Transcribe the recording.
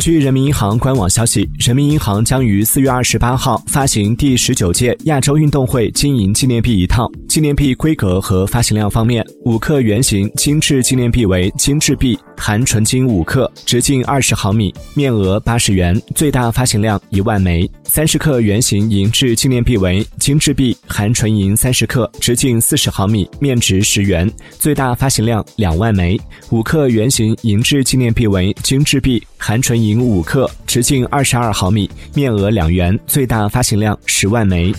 据人民银行官网消息，人民银行将于四月二十八号发行第十九届亚洲运动会金银纪念币一套。纪念币规格和发行量方面，五克圆形精致纪念币为精致币，含纯金五克，直径二十毫米，面额八十元，最大发行量一万枚；三十克圆形银质纪念币为精致币，含纯银三十克，直径四十毫米，面值十元，最大发行量两万枚；五克圆形银质纪念币为精致币，含纯银。零五克，直径二十二毫米，面额两元，最大发行量十万枚。